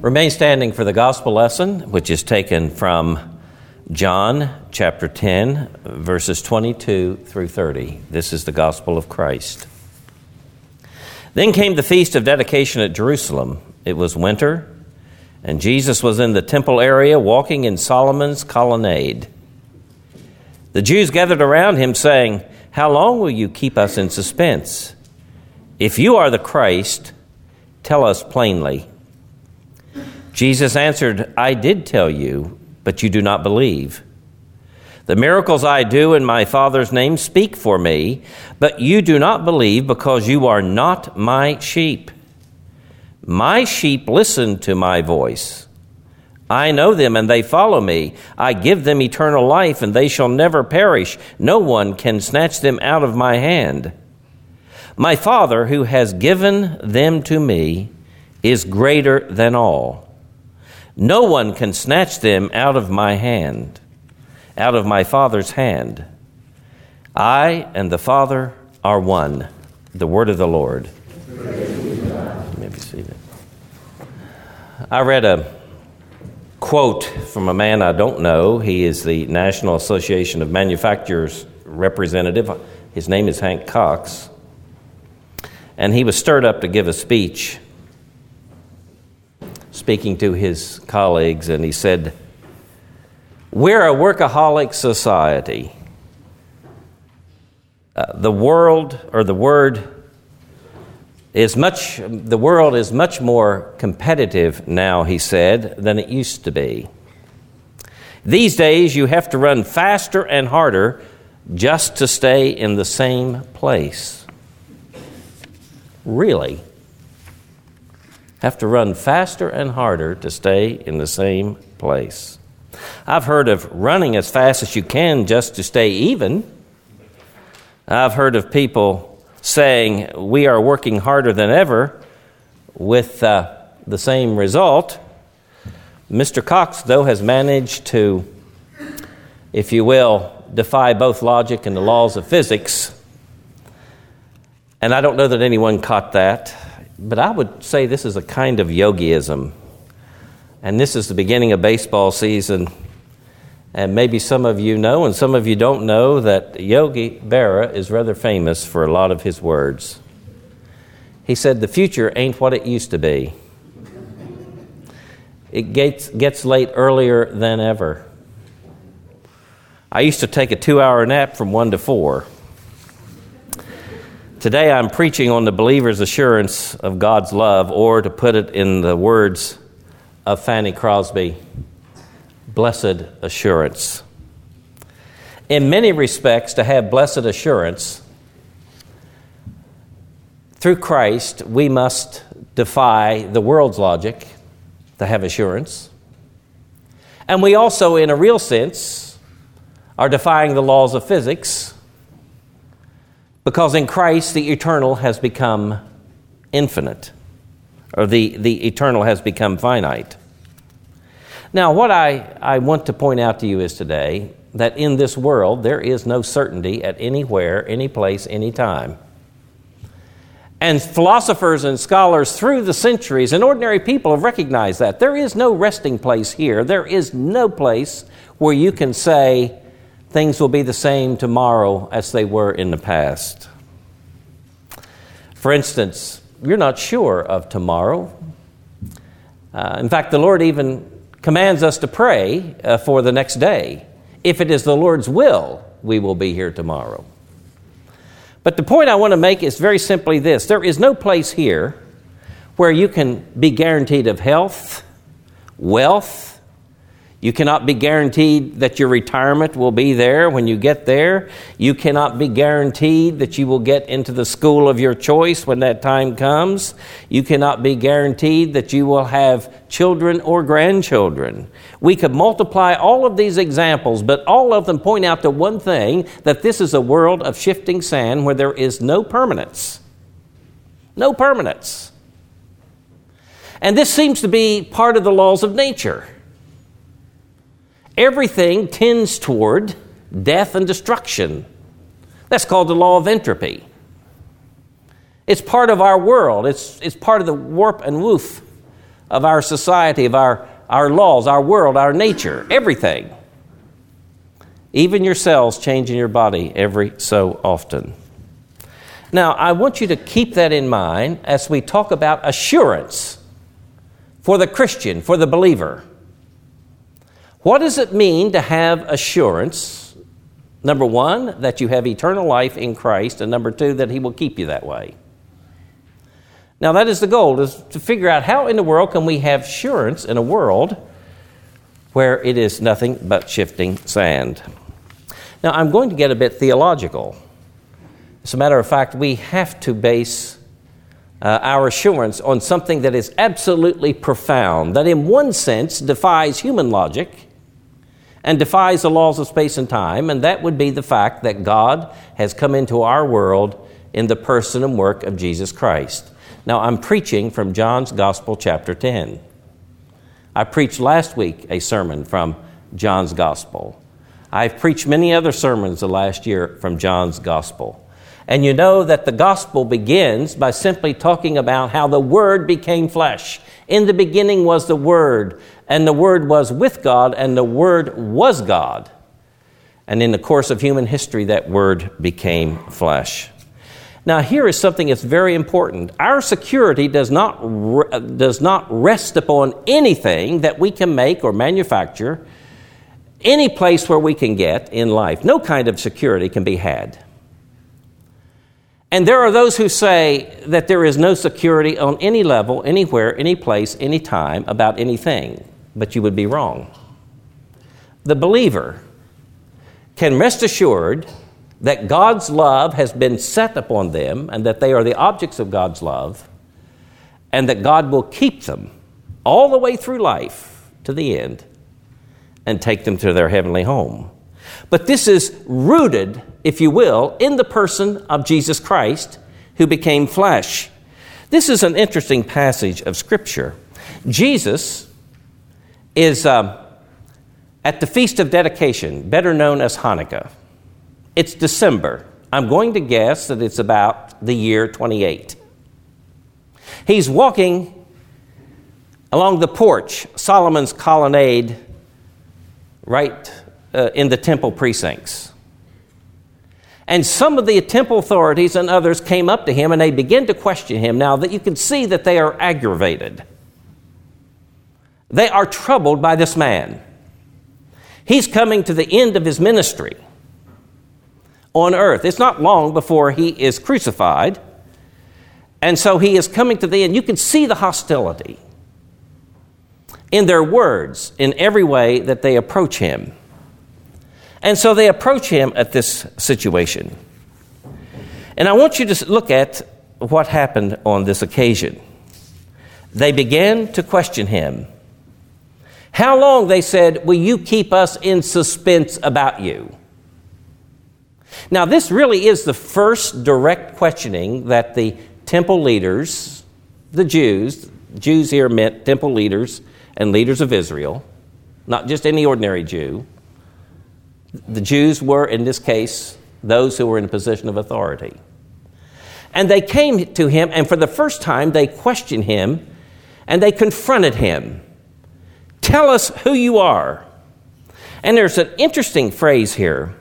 Remain standing for the gospel lesson, which is taken from John chapter 10, verses 22 through 30. This is the gospel of Christ. Then came the feast of dedication at Jerusalem. It was winter, and Jesus was in the temple area walking in Solomon's colonnade. The Jews gathered around him, saying, How long will you keep us in suspense? If you are the Christ, tell us plainly. Jesus answered, I did tell you, but you do not believe. The miracles I do in my Father's name speak for me, but you do not believe because you are not my sheep. My sheep listen to my voice. I know them and they follow me. I give them eternal life and they shall never perish. No one can snatch them out of my hand. My Father, who has given them to me, is greater than all no one can snatch them out of my hand, out of my Father's hand. I and the Father are one. The word of the Lord. I read a quote from a man I don't know. He is the National Association of Manufacturers representative. His name is Hank Cox. And he was stirred up to give a speech speaking to his colleagues, and he said, We're a workaholic society. Uh, the world, or the word, is much, the world is much more competitive now, he said, than it used to be. These days, you have to run faster and harder just to stay in the same place. Really? Have to run faster and harder to stay in the same place. I've heard of running as fast as you can just to stay even. I've heard of people saying, We are working harder than ever with uh, the same result. Mr. Cox, though, has managed to, if you will, defy both logic and the laws of physics. And I don't know that anyone caught that. But I would say this is a kind of yogiism. And this is the beginning of baseball season. And maybe some of you know, and some of you don't know, that Yogi Berra is rather famous for a lot of his words. He said, The future ain't what it used to be. It gets, gets late earlier than ever. I used to take a two hour nap from one to four. Today I'm preaching on the believer's assurance of God's love, or to put it in the words of Fanny Crosby, blessed assurance. In many respects, to have blessed assurance, through Christ, we must defy the world's logic to have assurance. And we also, in a real sense, are defying the laws of physics because in Christ, the eternal has become infinite, or the, the eternal has become finite. Now, what I, I want to point out to you is today that in this world there is no certainty at anywhere, any place, any time. And philosophers and scholars through the centuries and ordinary people have recognized that. There is no resting place here. There is no place where you can say, things will be the same tomorrow as they were in the past. For instance, you're not sure of tomorrow. Uh, in fact, the Lord even commands us to pray uh, for the next day. If it is the Lord's will, we will be here tomorrow. But the point I want to make is very simply this there is no place here where you can be guaranteed of health, wealth, you cannot be guaranteed that your retirement will be there when you get there. You cannot be guaranteed that you will get into the school of your choice when that time comes. You cannot be guaranteed that you will have children or grandchildren. We could multiply all of these examples, but all of them point out to one thing that this is a world of shifting sand where there is no permanence. No permanence. And this seems to be part of the laws of nature everything tends toward death and destruction. That's called the law of entropy. It's part of our world, it's, it's part of the warp and woof of our society, of our, our laws, our world, our nature, everything. Even your cells change in your body every so often. Now, I want you to keep that in mind as we talk about assurance for the Christian, for the believer. What does it mean to have assurance? Number one, that you have eternal life in Christ, and number two, that He will keep you that way. Now, that is the goal, is to figure out how in the world can we have assurance in a world where it is nothing but shifting sand. Now, I'm going to get a bit theological. As a matter of fact, we have to base uh, our assurance on something that is absolutely profound, that in one sense defies human logic and defies the laws of space and time, and that would be the fact that God has come into our world in the person and work of Jesus Christ. Now, I'm preaching from John's Gospel, chapter 10. I preached last week a sermon from John's Gospel. I've preached many other sermons the last year from John's Gospel. And you know that the gospel begins by simply talking about how the Word became flesh. In the beginning was the Word, and the Word was with God, and the Word was God. And in the course of human history, that Word became flesh. Now, here is something that's very important. Our security does not, does not rest upon anything that we can make or manufacture, any place where we can get in life. No kind of security can be had. And there are those who say that there is no security on any level, anywhere, any place, any time about anything, but you would be wrong. The believer can rest assured that God's love has been set upon them and that they are the objects of God's love, and that God will keep them all the way through life to the end and take them to their heavenly home. But this is rooted, if you will, in the person of Jesus Christ who became flesh. This is an interesting passage of Scripture. Jesus is uh, at the Feast of Dedication, better known as Hanukkah. It's December. I'm going to guess that it's about the year 28. He's walking along the porch, Solomon's colonnade, right uh, in the temple precincts. And some of the temple authorities and others came up to him and they began to question him. Now that you can see that they are aggravated. They are troubled by this man. He's coming to the end of his ministry on earth. It's not long before he is crucified. And so he is coming to the end. You can see the hostility in their words, in every way that they approach him. And so they approach him at this situation. And I want you to look at what happened on this occasion. They began to question him. How long, they said, will you keep us in suspense about you? Now, this really is the first direct questioning that the temple leaders, the Jews, Jews here meant temple leaders and leaders of Israel, not just any ordinary Jew, the Jews were, in this case, those who were in a position of authority. And they came to him, and for the first time, they questioned him and they confronted him. Tell us who you are. And there's an interesting phrase here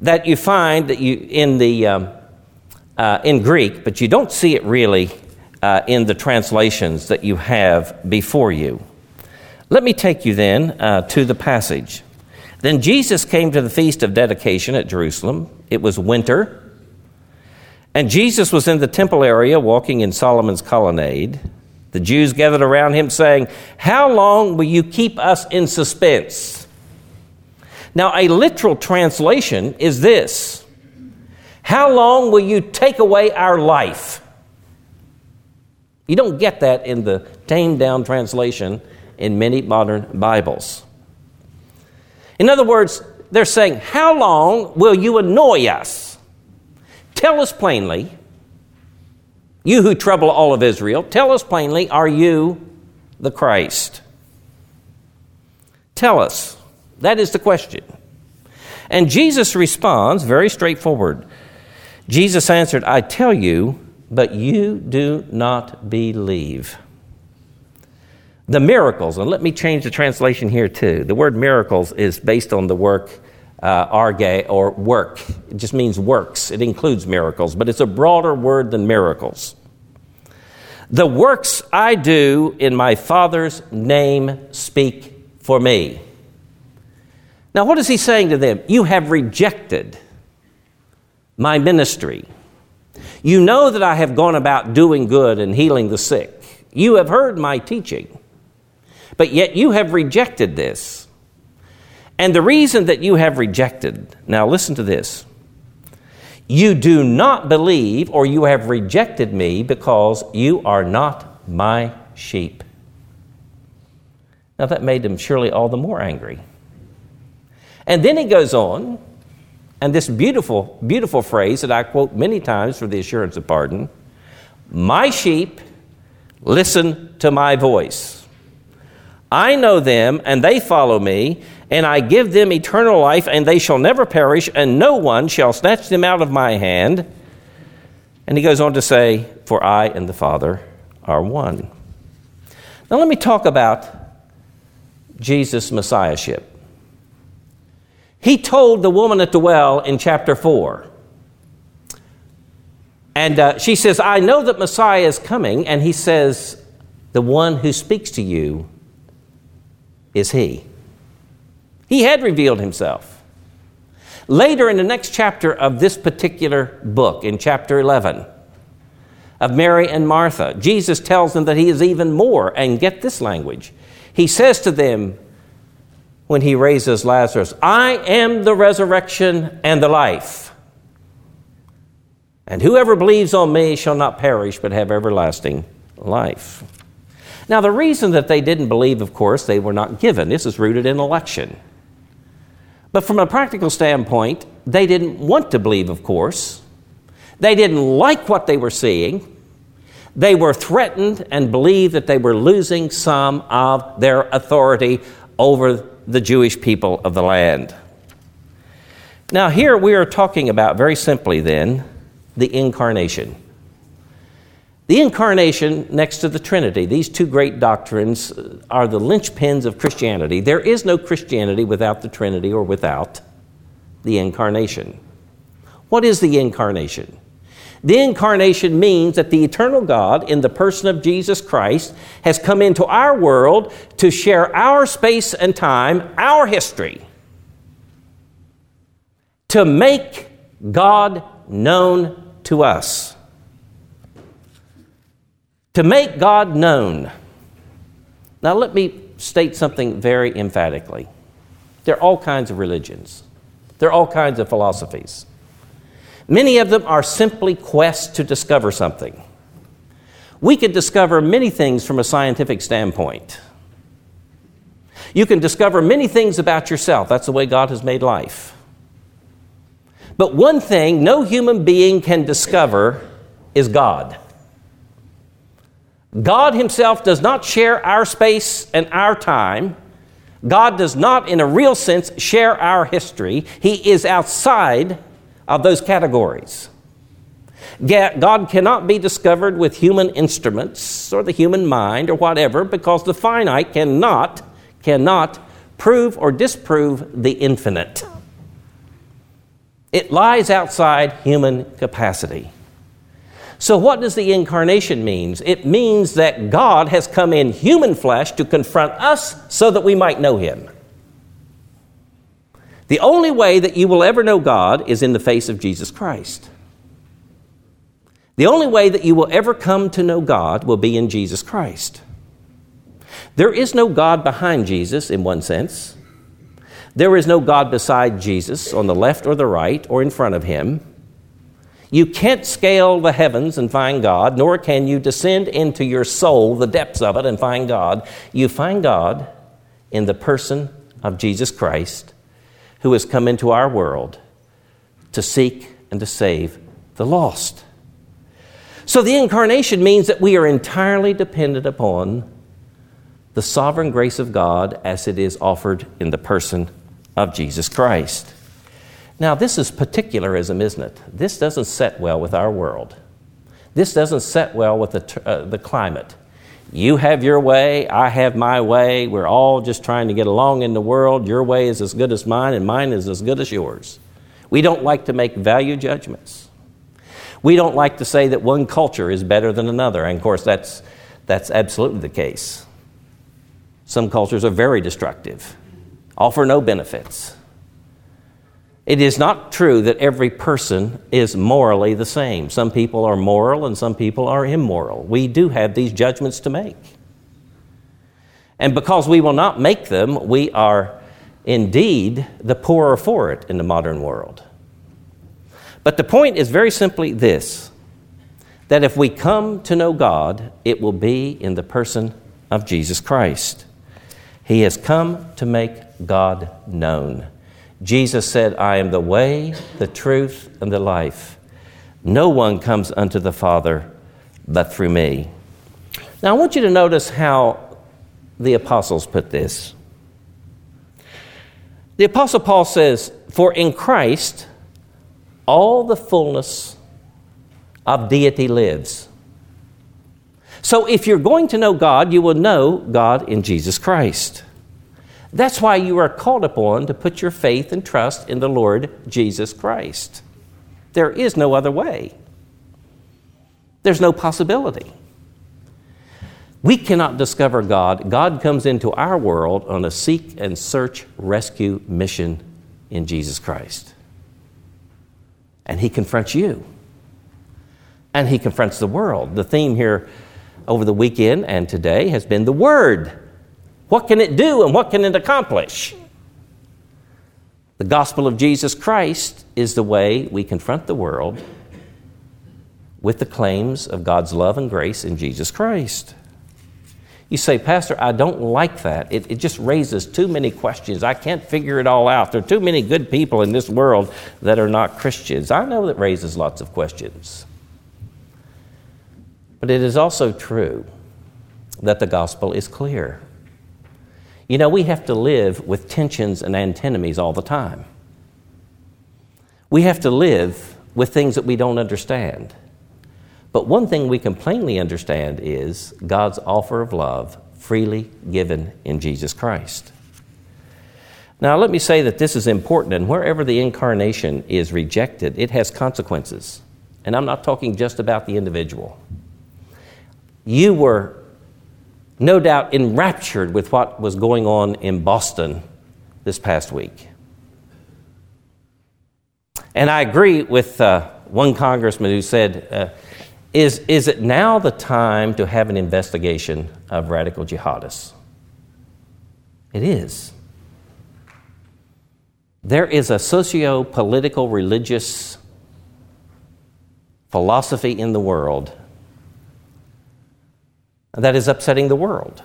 that you find that you in the um, uh, in Greek, but you don't see it really uh, in the translations that you have before you. Let me take you then uh, to the passage. Then Jesus came to the feast of dedication at Jerusalem. It was winter. And Jesus was in the temple area walking in Solomon's colonnade. The Jews gathered around him, saying, How long will you keep us in suspense? Now, a literal translation is this How long will you take away our life? You don't get that in the tamed down translation in many modern Bibles. In other words, they're saying, How long will you annoy us? Tell us plainly, you who trouble all of Israel, tell us plainly, are you the Christ? Tell us. That is the question. And Jesus responds very straightforward. Jesus answered, I tell you, but you do not believe. The miracles, and let me change the translation here too. The word miracles is based on the work uh, erga or work. It just means works. It includes miracles, but it's a broader word than miracles. The works I do in my Father's name speak for me. Now, what is he saying to them? You have rejected my ministry. You know that I have gone about doing good and healing the sick. You have heard my teaching, but yet you have rejected this. And the reason that you have rejected, now listen to this. You do not believe, or you have rejected me because you are not my sheep. Now that made him surely all the more angry. And then he goes on, and this beautiful, beautiful phrase that I quote many times for the assurance of pardon My sheep listen to my voice. I know them, and they follow me, and I give them eternal life, and they shall never perish, and no one shall snatch them out of my hand. And he goes on to say, For I and the Father are one. Now, let me talk about Jesus' Messiahship. He told the woman at the well in chapter 4. And uh, she says, I know that Messiah is coming. And he says, The one who speaks to you is he. He had revealed himself. Later in the next chapter of this particular book, in chapter 11, of Mary and Martha, Jesus tells them that he is even more. And get this language. He says to them when he raises Lazarus, I am the resurrection and the life. And whoever believes on me shall not perish, but have everlasting life. Now, the reason that they didn't believe, of course, they were not given. This is rooted in election. But from a practical standpoint, they didn't want to believe, of course. They didn't like what they were seeing. They were threatened and believed that they were losing some of their authority over the Jewish people of the land. Now, here we are talking about very simply then the incarnation. The incarnation next to the Trinity, these two great doctrines uh, are the linchpins of Christianity. There is no Christianity without the Trinity or without the incarnation. What is the incarnation? The incarnation means that the eternal God, in the person of Jesus Christ, has come into our world to share our space and time, our history, to make God known to us to make God known. Now, let me state something very emphatically. There are all kinds of religions, there are all kinds of philosophies. Many of them are simply quests to discover something. We can discover many things from a scientific standpoint. You can discover many things about yourself. That's the way God has made life. But one thing no human being can discover is God. God Himself does not share our space and our time. God does not, in a real sense, share our history. He is outside of those categories. God cannot be discovered with human instruments or the human mind or whatever because the finite cannot, cannot prove or disprove the infinite. It lies outside human capacity. So, what does the incarnation mean? It means that God has come in human flesh to confront us so that we might know Him. The only way that you will ever know God is in the face of Jesus Christ. The only way that you will ever come to know God will be in Jesus Christ. There is no God behind Jesus in one sense. There is no God beside Jesus on the left or the right or in front of him. You can't scale the heavens and find God, nor can you descend into your soul, the depths of it, and find God. You find God in the person of Jesus Christ, who has come into our world to seek and to save the lost. So the incarnation means that we are entirely dependent upon the sovereign grace of God as it is offered in the person of Jesus Christ. Now, this is particularism, isn't it? This doesn't set well with our world. This doesn't set well with the, uh, the climate. You have your way, I have my way. We're all just trying to get along in the world. Your way is as good as mine, and mine is as good as yours. We don't like to make value judgments. We don't like to say that one culture is better than another. And of course, that's, that's absolutely the case. Some cultures are very destructive, offer no benefits. It is not true that every person is morally the same. Some people are moral and some people are immoral. We do have these judgments to make. And because we will not make them, we are indeed the poorer for it in the modern world. But the point is very simply this that if we come to know God, it will be in the person of Jesus Christ. He has come to make God known. Jesus said, I am the way, the truth, and the life. No one comes unto the Father but through me. Now, I want you to notice how the apostles put this. The apostle Paul says, For in Christ all the fullness of deity lives. So, if you're going to know God, you will know God in Jesus Christ. That's why you are called upon to put your faith and trust in the Lord Jesus Christ. There is no other way, there's no possibility. We cannot discover God. God comes into our world on a seek and search rescue mission in Jesus Christ. And He confronts you. And He confronts the world. The theme here over the weekend and today has been the Word. What can it do and what can it accomplish? The gospel of Jesus Christ is the way we confront the world with the claims of God's love and grace in Jesus Christ. You say, Pastor, I don't like that. It, it, just raises too many questions. I can't figure it all out. There are too many good people in this world that are not Christians. I know that raises lots of questions. But it is also true that the gospel is clear. You know, we have to live with tensions and antinomies all the time. We have to live with things that we don't understand. But one thing we can plainly understand is God's offer of love freely given in Jesus Christ. Now, let me say that this is important, and wherever the incarnation is rejected, it has consequences. And I'm not talking just about the individual. You were no doubt enraptured with what was going on in Boston this past week. And I agree with uh, one congressman who said, uh, is, is it now the time to have an investigation of radical jihadists? It is. There is a socio political religious philosophy in the world that is upsetting the world.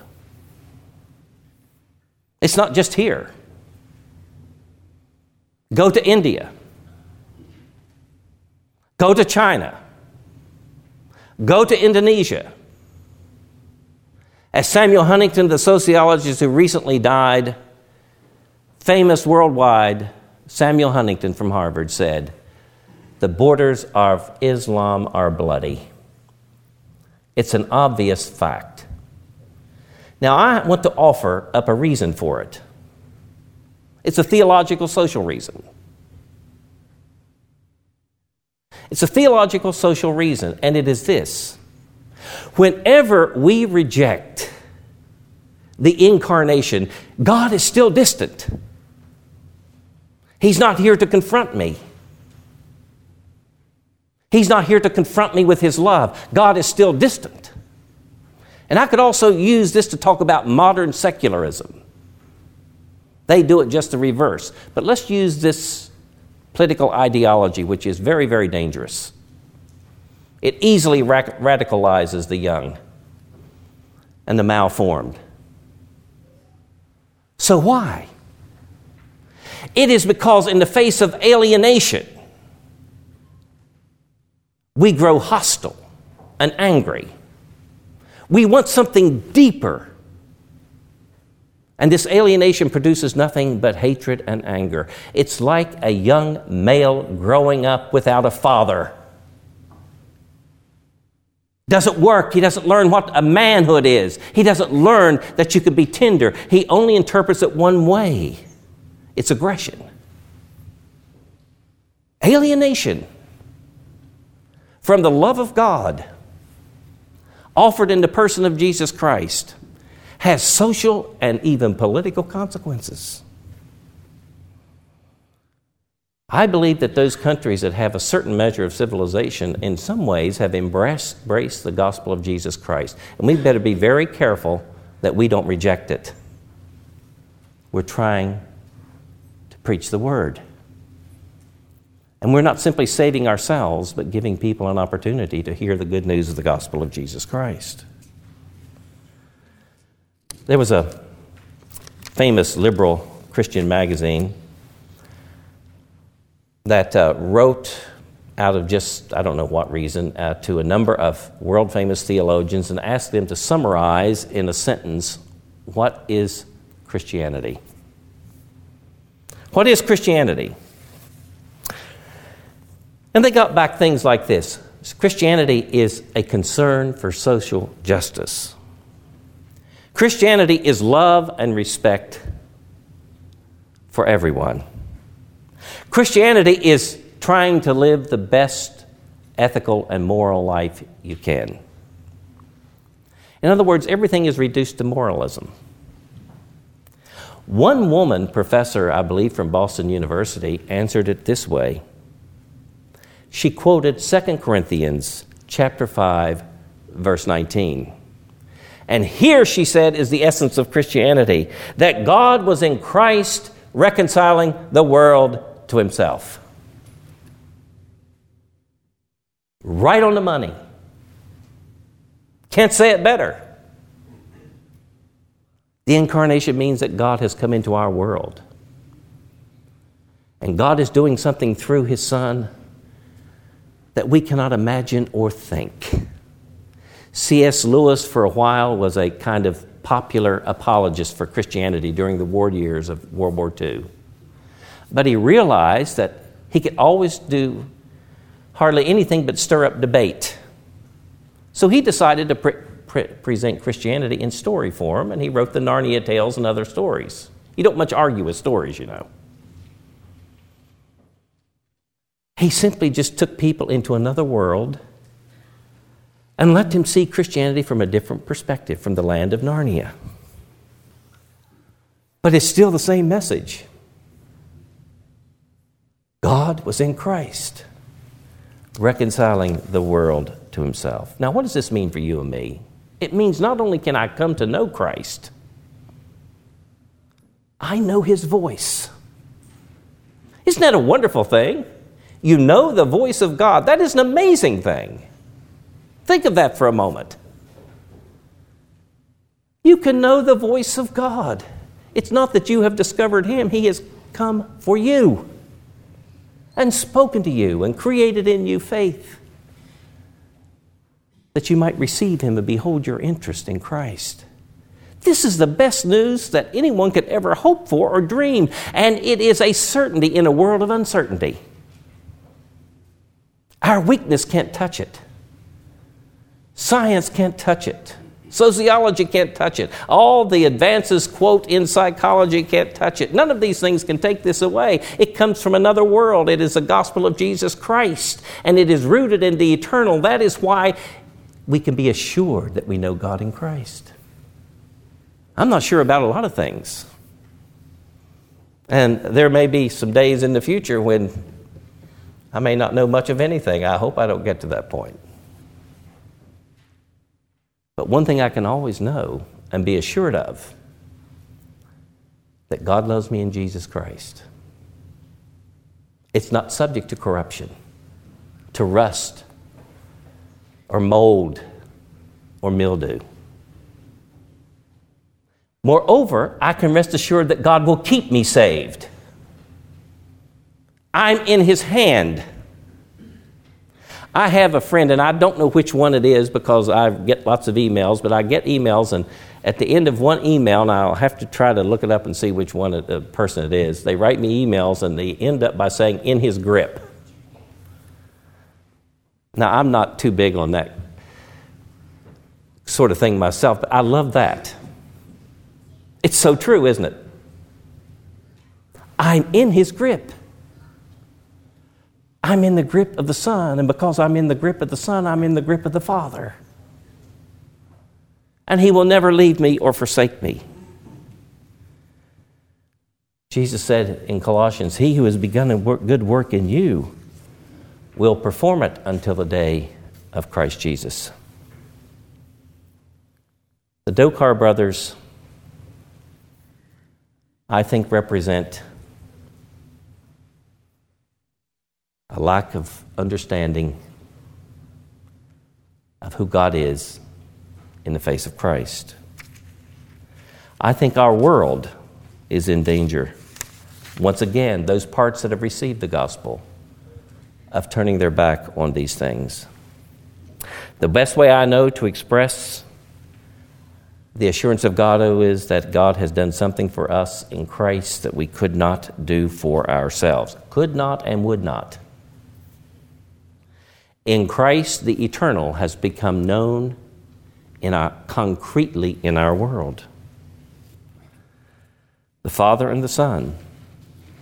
It's not just here. Go to India. Go to China. Go to Indonesia. As Samuel Huntington, the sociologist who recently died, famous worldwide, Samuel Huntington from Harvard said, The borders of Islam are bloody. It's an obvious fact. Now, I want to offer up a reason for it. It's a theological social reason. It's a theological social reason, and it is this. Whenever we reject the incarnation, God is still distant. He's not here to confront me. He's not here to confront me with His love. God is still distant. And I could also use this to talk about modern secularism. They do it just the reverse. But let's use this political ideology, which is very, very dangerous. It easily radicalizes the young and the malformed. So, why? It is because, in the face of alienation, we grow hostile and angry. We want something deeper. And this alienation produces nothing but hatred and anger. It's like a young male growing up without a father. Doesn't work. He doesn't learn what a manhood is. He doesn't learn that you can be tender. He only interprets it one way it's aggression, alienation from the love of God offered in the person of Jesus Christ has social and even political consequences. I believe that those countries that have a certain measure of civilization, in some ways, have embraced, the gospel of Jesus Christ. And we better be very careful that we don't reject it. We're trying to preach the word. And we're not simply saving ourselves, but giving people an opportunity to hear the good news of the gospel of Jesus Christ. There was a famous liberal Christian magazine that uh, wrote out of just, I don't know what reason, uh, to a number of world famous theologians and asked them to summarize in a sentence what is Christianity? What is Christianity? And they got back things like this Christianity is a concern for social justice. Christianity is love and respect for everyone. Christianity is trying to live the best ethical and moral life you can. In other words, everything is reduced to moralism. One woman professor, I believe from Boston University, answered it this way she quoted 2 Corinthians chapter 5 verse 19. And here she said is the essence of Christianity that God was in Christ reconciling the world to himself. Right on the money. Can't say it better. The incarnation means that God has come into our world. And God is doing something through his son that we cannot imagine or think. C.S. Lewis, for a while, was a kind of popular apologist for Christianity during the war years of World War II. But he realized that he could always do hardly anything but stir up debate. So he decided to pre- pre- present Christianity in story form, and he wrote the Narnia tales and other stories. You don't much argue with stories, you know. He simply just took people into another world and let them see Christianity from a different perspective, from the land of Narnia. But it's still the same message God was in Christ, reconciling the world to himself. Now, what does this mean for you and me? It means not only can I come to know Christ, I know his voice. Isn't that a wonderful thing? You know the voice of God. That is an amazing thing. Think of that for a moment. You can know the voice of God. It's not that you have discovered Him, He has come for you and spoken to you and created in you faith that you might receive Him and behold your interest in Christ. This is the best news that anyone could ever hope for or dream, and it is a certainty in a world of uncertainty. Our weakness can't touch it. Science can't touch it. Sociology can't touch it. All the advances, quote, in psychology can't touch it. None of these things can take this away. It comes from another world. It is the gospel of Jesus Christ, and it is rooted in the eternal. That is why we can be assured that we know God in Christ. I'm not sure about a lot of things. And there may be some days in the future when I may not know much of anything. I hope I don't get to that point. But one thing I can always know and be assured of that God loves me in Jesus Christ. It's not subject to corruption, to rust, or mold, or mildew. Moreover, I can rest assured that God will keep me saved. I'm in his hand. I have a friend, and I don't know which one it is because I get lots of emails, but I get emails, and at the end of one email, and I'll have to try to look it up and see which one the person it is, they write me emails and they end up by saying, in his grip. Now, I'm not too big on that sort of thing myself, but I love that. It's so true, isn't it? I'm in his grip. I'm in the grip of the Son, and because I'm in the grip of the Son, I'm in the grip of the Father. And he will never leave me or forsake me. Jesus said in Colossians, He who has begun a work, good work in you will perform it until the day of Christ Jesus. The Dzhokhar brothers, I think, represent a lack of understanding of who God is in the face of Christ. I think our world is in danger. Once again, those parts that have received the gospel of turning their back on these things. The best way I know to express the assurance of God is that God has done something for us in Christ that we could not do for ourselves. Could not and would not. In Christ, the eternal has become known in our, concretely in our world. The Father and the Son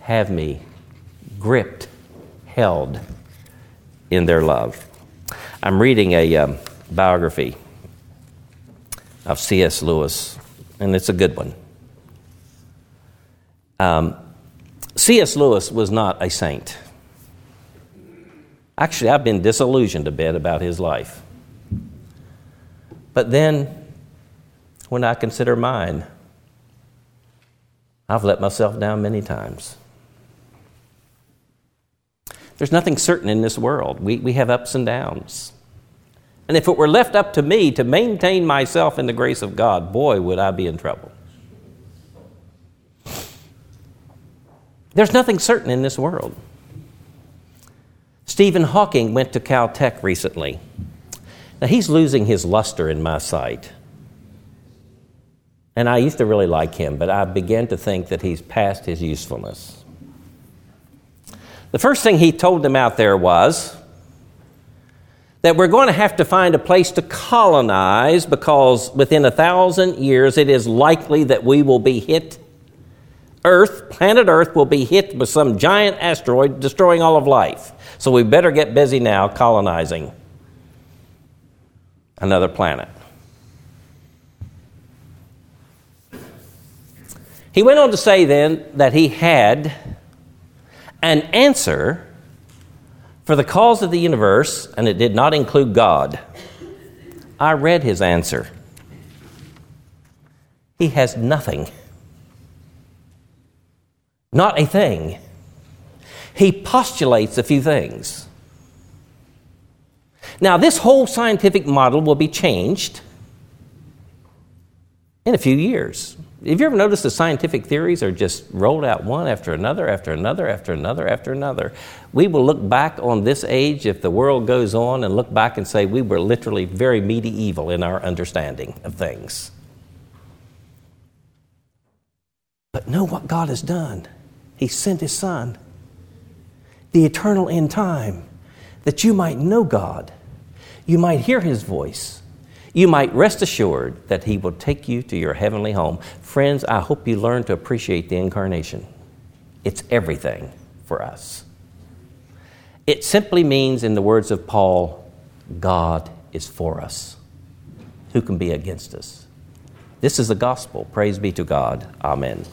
have me gripped, held in their love. I'm reading a um, biography of C.S. Lewis, and it's a good one. Um, C.S. Lewis was not a saint. Actually, I've been disillusioned a bit about his life. But then, when I consider mine, I've let myself down many times. There's nothing certain in this world. We, we have ups and downs. And if it were left up to me to maintain myself in the grace of God, boy, would I be in trouble. There's nothing certain in this world. Stephen Hawking went to Caltech recently. Now, he's losing his luster in my sight. And I used to really like him, but I began to think that he's past his usefulness. The first thing he told them out there was that we're going to have to find a place to colonize because within a thousand years it is likely that we will be hit. Earth, planet Earth, will be hit with some giant asteroid destroying all of life. So we better get busy now colonizing another planet. He went on to say then that he had an answer for the cause of the universe, and it did not include God. I read his answer. He has nothing, not a thing. He postulates a few things. Now, this whole scientific model will be changed in a few years. Have you ever noticed the scientific theories are just rolled out one after another, after another, after another, after another? We will look back on this age, if the world goes on, and look back and say we were literally very medieval in our understanding of things. But know what God has done. He sent His Son, the eternal in time, that you might know God, you might hear His voice you might rest assured that He will take you to your heavenly home. Friends, I hope you learn to appreciate the incarnation. It's everything for us. It simply means, in the words of Paul, God is for us. Who can be against us? This is the gospel. Praise be to God. Amen.